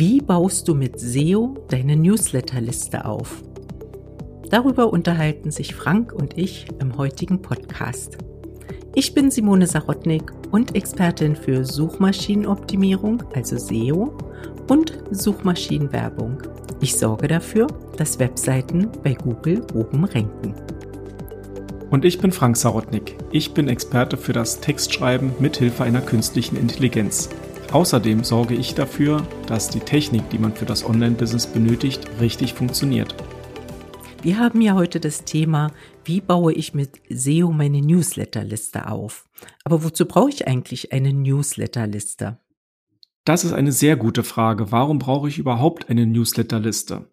Wie baust du mit SEO deine Newsletterliste auf? Darüber unterhalten sich Frank und ich im heutigen Podcast. Ich bin Simone Sarotnik und Expertin für Suchmaschinenoptimierung, also SEO, und Suchmaschinenwerbung. Ich sorge dafür, dass Webseiten bei Google oben ranken. Und ich bin Frank Sarotnik. Ich bin Experte für das Textschreiben mit Hilfe einer künstlichen Intelligenz. Außerdem sorge ich dafür, dass die Technik, die man für das Online-Business benötigt, richtig funktioniert. Wir haben ja heute das Thema, wie baue ich mit SEO meine Newsletterliste auf? Aber wozu brauche ich eigentlich eine Newsletterliste? Das ist eine sehr gute Frage. Warum brauche ich überhaupt eine Newsletterliste?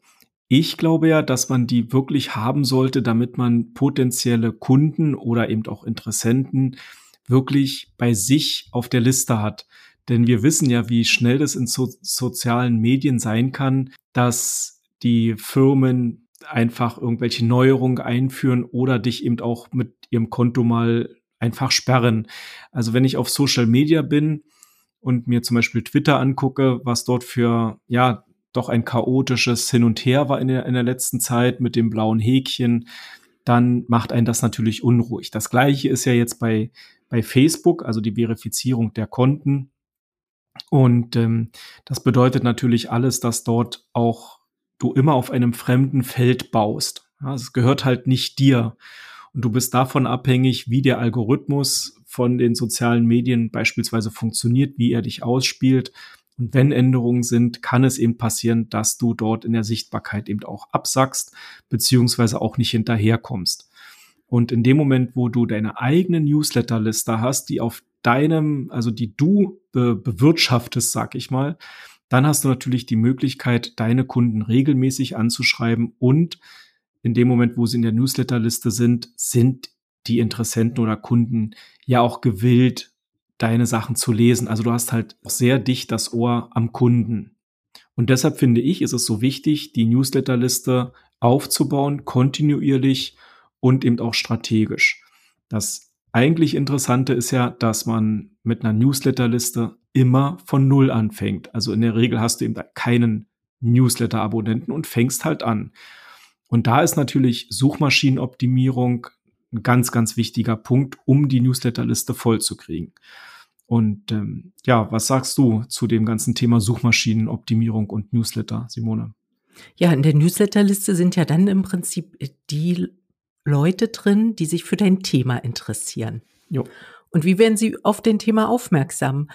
Ich glaube ja, dass man die wirklich haben sollte, damit man potenzielle Kunden oder eben auch Interessenten wirklich bei sich auf der Liste hat. Denn wir wissen ja, wie schnell das in so sozialen Medien sein kann, dass die Firmen einfach irgendwelche Neuerungen einführen oder dich eben auch mit ihrem Konto mal einfach sperren. Also wenn ich auf Social Media bin und mir zum Beispiel Twitter angucke, was dort für, ja, doch ein chaotisches Hin und Her war in der, in der letzten Zeit mit dem blauen Häkchen, dann macht einen das natürlich unruhig. Das gleiche ist ja jetzt bei, bei Facebook, also die Verifizierung der Konten. Und ähm, das bedeutet natürlich alles, dass dort auch du immer auf einem fremden Feld baust. Ja, es gehört halt nicht dir. Und du bist davon abhängig, wie der Algorithmus von den sozialen Medien beispielsweise funktioniert, wie er dich ausspielt. Und wenn Änderungen sind, kann es eben passieren, dass du dort in der Sichtbarkeit eben auch absackst, beziehungsweise auch nicht hinterherkommst. Und in dem Moment, wo du deine eigene Newsletterliste hast, die auf deinem, also die du be bewirtschaftest, sag ich mal, dann hast du natürlich die Möglichkeit, deine Kunden regelmäßig anzuschreiben und in dem Moment, wo sie in der Newsletterliste sind, sind die Interessenten oder Kunden ja auch gewillt, deine Sachen zu lesen. Also du hast halt sehr dicht das Ohr am Kunden. Und deshalb finde ich, ist es so wichtig, die Newsletterliste aufzubauen, kontinuierlich und eben auch strategisch. Das eigentlich Interessante ist ja, dass man mit einer Newsletterliste immer von Null anfängt. Also in der Regel hast du eben keinen Newsletter-Abonnenten und fängst halt an. Und da ist natürlich Suchmaschinenoptimierung ein ganz, ganz wichtiger Punkt, um die Newsletterliste voll zu kriegen. Und ähm, ja, was sagst du zu dem ganzen Thema Suchmaschinenoptimierung und Newsletter, Simone? Ja, in der Newsletterliste sind ja dann im Prinzip die Leute drin, die sich für dein Thema interessieren. Jo. Und wie werden sie auf dein Thema aufmerksam?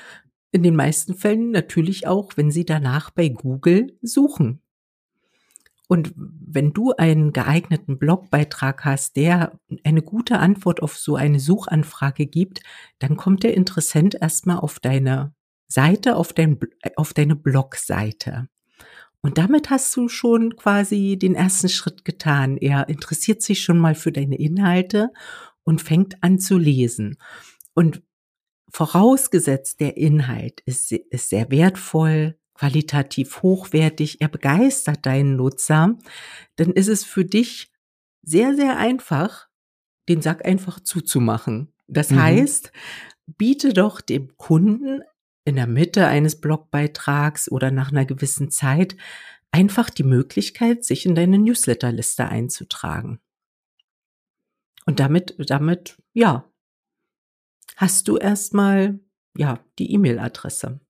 In den meisten Fällen natürlich auch, wenn sie danach bei Google suchen. Und wenn du einen geeigneten Blogbeitrag hast, der eine gute Antwort auf so eine Suchanfrage gibt, dann kommt der Interessent erstmal auf deine Seite, auf, dein, auf deine Blogseite. Und damit hast du schon quasi den ersten Schritt getan. Er interessiert sich schon mal für deine Inhalte und fängt an zu lesen. Und vorausgesetzt, der Inhalt ist, ist sehr wertvoll, qualitativ hochwertig, er begeistert deinen Nutzer, dann ist es für dich sehr, sehr einfach, den Sack einfach zuzumachen. Das mhm. heißt, biete doch dem Kunden in der Mitte eines Blogbeitrags oder nach einer gewissen Zeit einfach die Möglichkeit, sich in deine Newsletterliste einzutragen. Und damit, damit, ja, hast du erstmal, ja, die E-Mail-Adresse.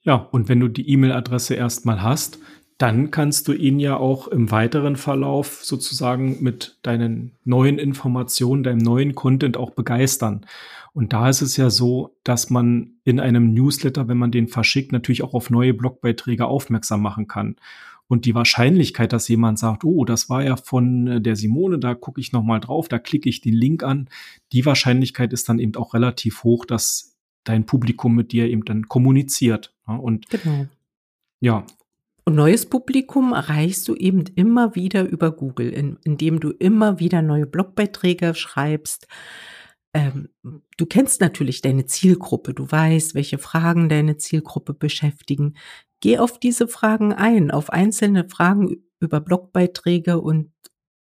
Ja, und wenn du die E-Mail-Adresse erstmal hast, dann kannst du ihn ja auch im weiteren Verlauf sozusagen mit deinen neuen Informationen, deinem neuen Content auch begeistern. Und da ist es ja so, dass man in einem Newsletter, wenn man den verschickt, natürlich auch auf neue Blogbeiträge aufmerksam machen kann. Und die Wahrscheinlichkeit, dass jemand sagt, oh, das war ja von der Simone, da gucke ich nochmal drauf, da klicke ich den Link an, die Wahrscheinlichkeit ist dann eben auch relativ hoch, dass dein Publikum mit dir eben dann kommuniziert. Ja, und genau. ja. Und neues Publikum erreichst du eben immer wieder über Google, in, indem du immer wieder neue Blogbeiträge schreibst. Ähm, du kennst natürlich deine Zielgruppe, du weißt, welche Fragen deine Zielgruppe beschäftigen. Geh auf diese Fragen ein, auf einzelne Fragen über Blogbeiträge und,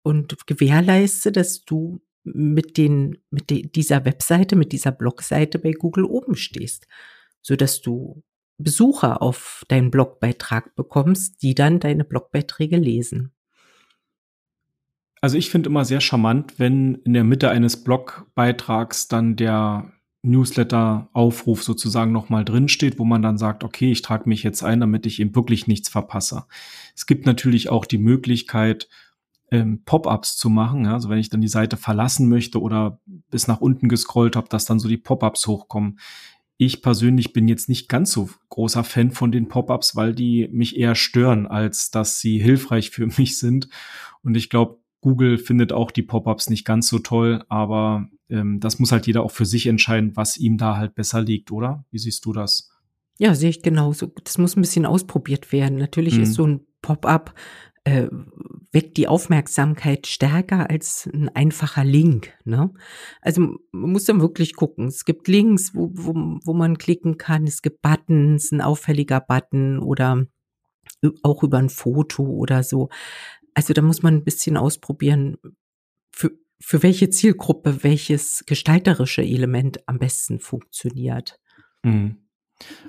und gewährleiste, dass du mit den, mit de, dieser Webseite, mit dieser Blogseite bei Google oben stehst, so dass du Besucher auf deinen Blogbeitrag bekommst, die dann deine Blogbeiträge lesen. Also ich finde immer sehr charmant, wenn in der Mitte eines Blogbeitrags dann der Newsletter-Aufruf sozusagen nochmal drinsteht, wo man dann sagt, okay, ich trage mich jetzt ein, damit ich eben wirklich nichts verpasse. Es gibt natürlich auch die Möglichkeit, ähm, Pop-ups zu machen. Ja? Also wenn ich dann die Seite verlassen möchte oder bis nach unten gescrollt habe, dass dann so die Pop-ups hochkommen. Ich persönlich bin jetzt nicht ganz so großer Fan von den Pop-ups, weil die mich eher stören, als dass sie hilfreich für mich sind. Und ich glaube, Google findet auch die Pop-ups nicht ganz so toll, aber ähm, das muss halt jeder auch für sich entscheiden, was ihm da halt besser liegt, oder? Wie siehst du das? Ja, sehe ich genauso. Das muss ein bisschen ausprobiert werden. Natürlich mhm. ist so ein Pop-up äh, weckt die Aufmerksamkeit stärker als ein einfacher Link. Ne? Also man muss dann wirklich gucken. Es gibt Links, wo, wo, wo man klicken kann. Es gibt Buttons, ein auffälliger Button oder auch über ein Foto oder so. Also da muss man ein bisschen ausprobieren, für, für welche Zielgruppe welches gestalterische Element am besten funktioniert. Mhm.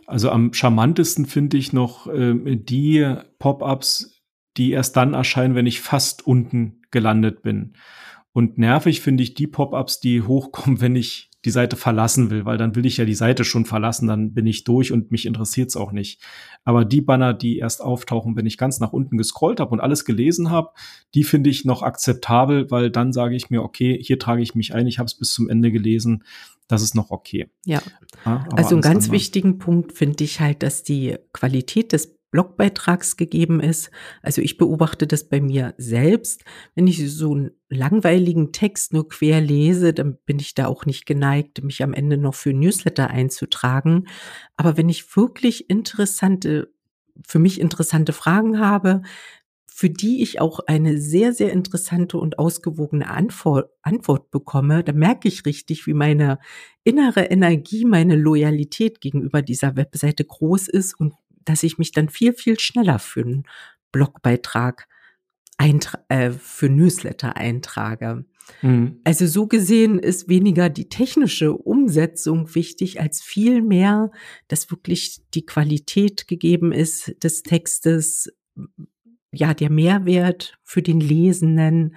Also am charmantesten finde ich noch äh, die Pop-ups, die erst dann erscheinen, wenn ich fast unten gelandet bin. Und nervig finde ich die Pop-ups, die hochkommen, wenn ich die Seite verlassen will, weil dann will ich ja die Seite schon verlassen, dann bin ich durch und mich interessiert es auch nicht. Aber die Banner, die erst auftauchen, wenn ich ganz nach unten gescrollt habe und alles gelesen habe, die finde ich noch akzeptabel, weil dann sage ich mir, okay, hier trage ich mich ein, ich habe es bis zum Ende gelesen, das ist noch okay. Ja. ja also einen ganz andere. wichtigen Punkt finde ich halt, dass die Qualität des Blogbeitrags gegeben ist. Also ich beobachte das bei mir selbst. Wenn ich so einen langweiligen Text nur quer lese, dann bin ich da auch nicht geneigt, mich am Ende noch für Newsletter einzutragen. Aber wenn ich wirklich interessante, für mich interessante Fragen habe, für die ich auch eine sehr, sehr interessante und ausgewogene Antwort, bekomme, da merke ich richtig, wie meine innere Energie, meine Loyalität gegenüber dieser Webseite groß ist und dass ich mich dann viel, viel schneller für einen Blogbeitrag äh, für Newsletter eintrage. Mhm. Also so gesehen ist weniger die technische Umsetzung wichtig, als viel mehr, dass wirklich die Qualität gegeben ist des Textes, ja, der Mehrwert für den Lesenden,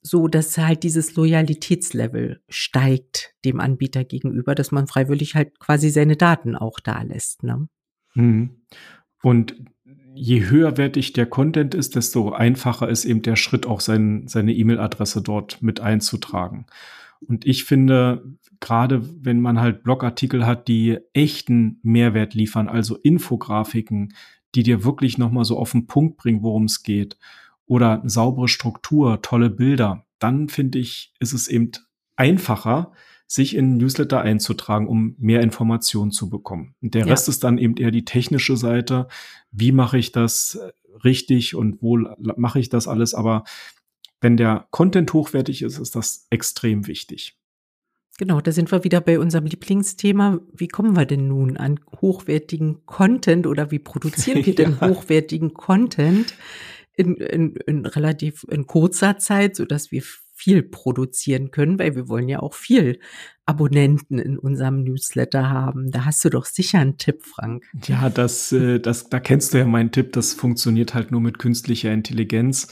so dass halt dieses Loyalitätslevel steigt dem Anbieter gegenüber, dass man freiwillig halt quasi seine Daten auch da lässt. Ne? Mhm. Und je höherwertig der Content ist, desto einfacher ist eben der Schritt, auch sein, seine E-Mail-Adresse dort mit einzutragen. Und ich finde, gerade wenn man halt Blogartikel hat, die echten Mehrwert liefern, also Infografiken, die dir wirklich nochmal so auf den Punkt bringen, worum es geht, oder saubere Struktur, tolle Bilder, dann finde ich, ist es eben einfacher, sich in Newsletter einzutragen, um mehr Informationen zu bekommen. Und der ja. Rest ist dann eben eher die technische Seite. Wie mache ich das richtig und wo mache ich das alles? Aber wenn der Content hochwertig ist, ist das extrem wichtig. Genau, da sind wir wieder bei unserem Lieblingsthema. Wie kommen wir denn nun an hochwertigen Content oder wie produzieren wir denn ja. hochwertigen Content in, in, in relativ in kurzer Zeit, so dass wir viel produzieren können, weil wir wollen ja auch viel Abonnenten in unserem Newsletter haben. Da hast du doch sicher einen Tipp, Frank. Ja, das, äh, das, da kennst du ja meinen Tipp. Das funktioniert halt nur mit künstlicher Intelligenz.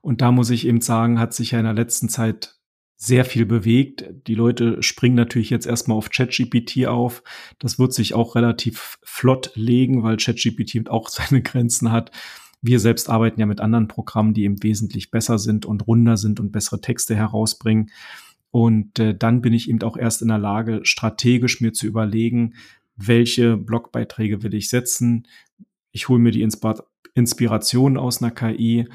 Und da muss ich eben sagen, hat sich ja in der letzten Zeit sehr viel bewegt. Die Leute springen natürlich jetzt erstmal auf ChatGPT auf. Das wird sich auch relativ flott legen, weil ChatGPT auch seine Grenzen hat. Wir selbst arbeiten ja mit anderen Programmen, die eben wesentlich besser sind und runder sind und bessere Texte herausbringen. Und äh, dann bin ich eben auch erst in der Lage, strategisch mir zu überlegen, welche Blogbeiträge will ich setzen. Ich hole mir die Inspir Inspiration aus einer KI.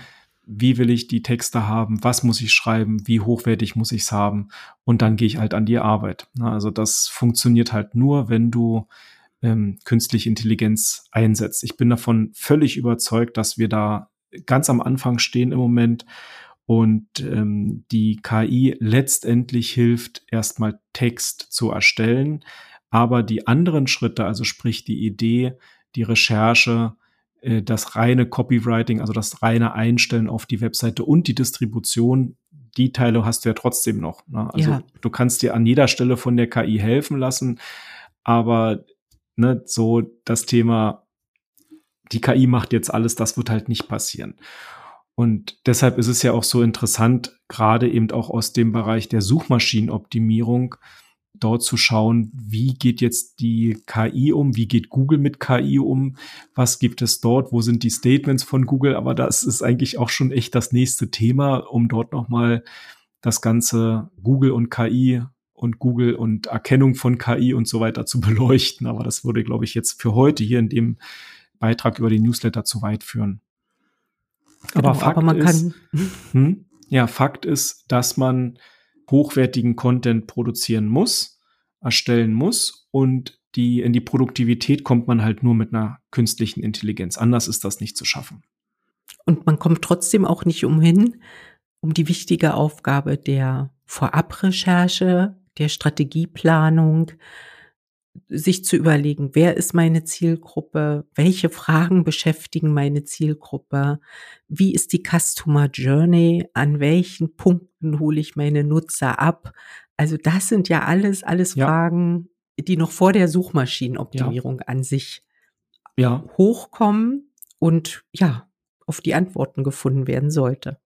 Wie will ich die Texte haben? Was muss ich schreiben? Wie hochwertig muss ich es haben? Und dann gehe ich halt an die Arbeit. Also das funktioniert halt nur, wenn du ähm, künstliche Intelligenz einsetzt. Ich bin davon völlig überzeugt, dass wir da ganz am Anfang stehen im Moment und ähm, die KI letztendlich hilft, erstmal Text zu erstellen, aber die anderen Schritte, also sprich die Idee, die Recherche, äh, das reine Copywriting, also das reine Einstellen auf die Webseite und die Distribution, die Teile hast du ja trotzdem noch. Ne? Also ja. du kannst dir an jeder Stelle von der KI helfen lassen, aber ne, so das Thema, die KI macht jetzt alles, das wird halt nicht passieren. Und deshalb ist es ja auch so interessant, gerade eben auch aus dem Bereich der Suchmaschinenoptimierung, dort zu schauen, wie geht jetzt die KI um, wie geht Google mit KI um, was gibt es dort, wo sind die Statements von Google, aber das ist eigentlich auch schon echt das nächste Thema, um dort nochmal das ganze Google und KI und Google und Erkennung von KI und so weiter zu beleuchten. Aber das würde, glaube ich, jetzt für heute hier in dem Beitrag über den Newsletter zu weit führen. Genau, aber Fakt aber ist, hm, ja, Fakt ist, dass man hochwertigen Content produzieren muss, erstellen muss und die, in die Produktivität kommt man halt nur mit einer künstlichen Intelligenz. Anders ist das nicht zu schaffen. Und man kommt trotzdem auch nicht umhin, um die wichtige Aufgabe der Vorabrecherche, der Strategieplanung, sich zu überlegen, wer ist meine Zielgruppe, welche Fragen beschäftigen meine Zielgruppe, wie ist die Customer Journey, an welchen Punkten hole ich meine Nutzer ab. Also das sind ja alles, alles ja. Fragen, die noch vor der Suchmaschinenoptimierung ja. an sich ja. hochkommen und ja, auf die Antworten gefunden werden sollte.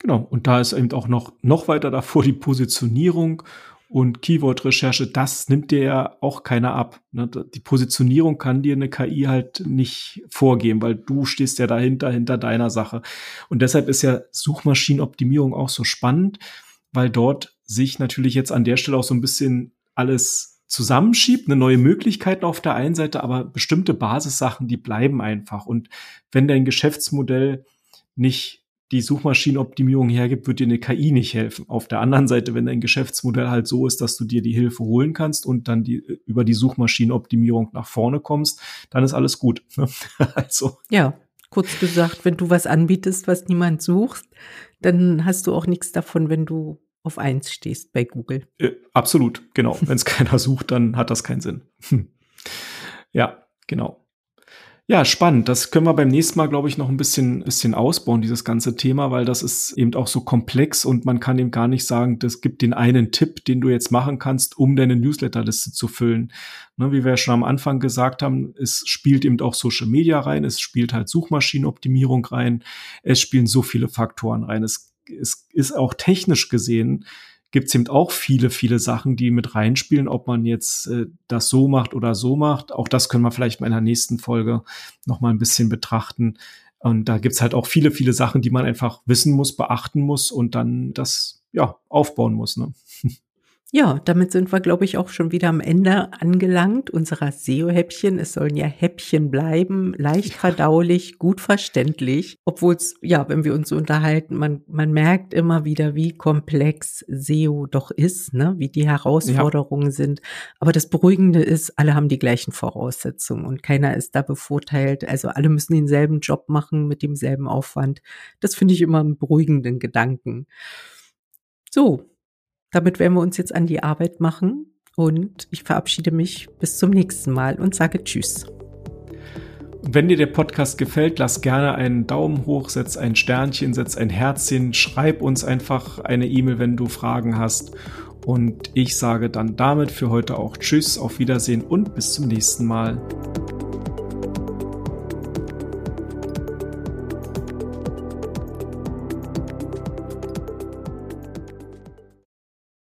Genau, und da ist eben auch noch, noch weiter davor die Positionierung und Keyword-Recherche, das nimmt dir ja auch keiner ab. Ne? Die Positionierung kann dir eine KI halt nicht vorgeben, weil du stehst ja dahinter, hinter deiner Sache. Und deshalb ist ja Suchmaschinenoptimierung auch so spannend, weil dort sich natürlich jetzt an der Stelle auch so ein bisschen alles zusammenschiebt, eine neue Möglichkeiten auf der einen Seite, aber bestimmte Basissachen, die bleiben einfach. Und wenn dein Geschäftsmodell nicht die Suchmaschinenoptimierung hergibt, wird dir eine KI nicht helfen. Auf der anderen Seite, wenn dein Geschäftsmodell halt so ist, dass du dir die Hilfe holen kannst und dann die, über die Suchmaschinenoptimierung nach vorne kommst, dann ist alles gut. also. Ja, kurz gesagt, wenn du was anbietest, was niemand sucht, dann hast du auch nichts davon, wenn du auf eins stehst bei Google. Äh, absolut, genau. wenn es keiner sucht, dann hat das keinen Sinn. Hm. Ja, genau. Ja, spannend. Das können wir beim nächsten Mal, glaube ich, noch ein bisschen, bisschen ausbauen, dieses ganze Thema, weil das ist eben auch so komplex und man kann eben gar nicht sagen, das gibt den einen Tipp, den du jetzt machen kannst, um deine Newsletterliste zu füllen. Ne, wie wir ja schon am Anfang gesagt haben, es spielt eben auch Social Media rein, es spielt halt Suchmaschinenoptimierung rein, es spielen so viele Faktoren rein. Es, es ist auch technisch gesehen gibt es eben auch viele, viele Sachen, die mit reinspielen, ob man jetzt äh, das so macht oder so macht. Auch das können wir vielleicht mal in der nächsten Folge noch mal ein bisschen betrachten. Und da gibt's halt auch viele, viele Sachen, die man einfach wissen muss, beachten muss und dann das ja aufbauen muss. Ne? Ja, damit sind wir, glaube ich, auch schon wieder am Ende angelangt unserer SEO-Häppchen. Es sollen ja Häppchen bleiben, leicht verdaulich, gut verständlich. Obwohl es, ja, wenn wir uns unterhalten, man, man merkt immer wieder, wie komplex SEO doch ist, ne? wie die Herausforderungen ja. sind. Aber das Beruhigende ist, alle haben die gleichen Voraussetzungen und keiner ist da bevorteilt. Also alle müssen denselben Job machen mit demselben Aufwand. Das finde ich immer einen beruhigenden Gedanken. So, damit werden wir uns jetzt an die Arbeit machen und ich verabschiede mich bis zum nächsten Mal und sage Tschüss. Wenn dir der Podcast gefällt, lass gerne einen Daumen hoch, setz ein Sternchen, setz ein Herzchen, schreib uns einfach eine E-Mail, wenn du Fragen hast. Und ich sage dann damit für heute auch Tschüss, auf Wiedersehen und bis zum nächsten Mal.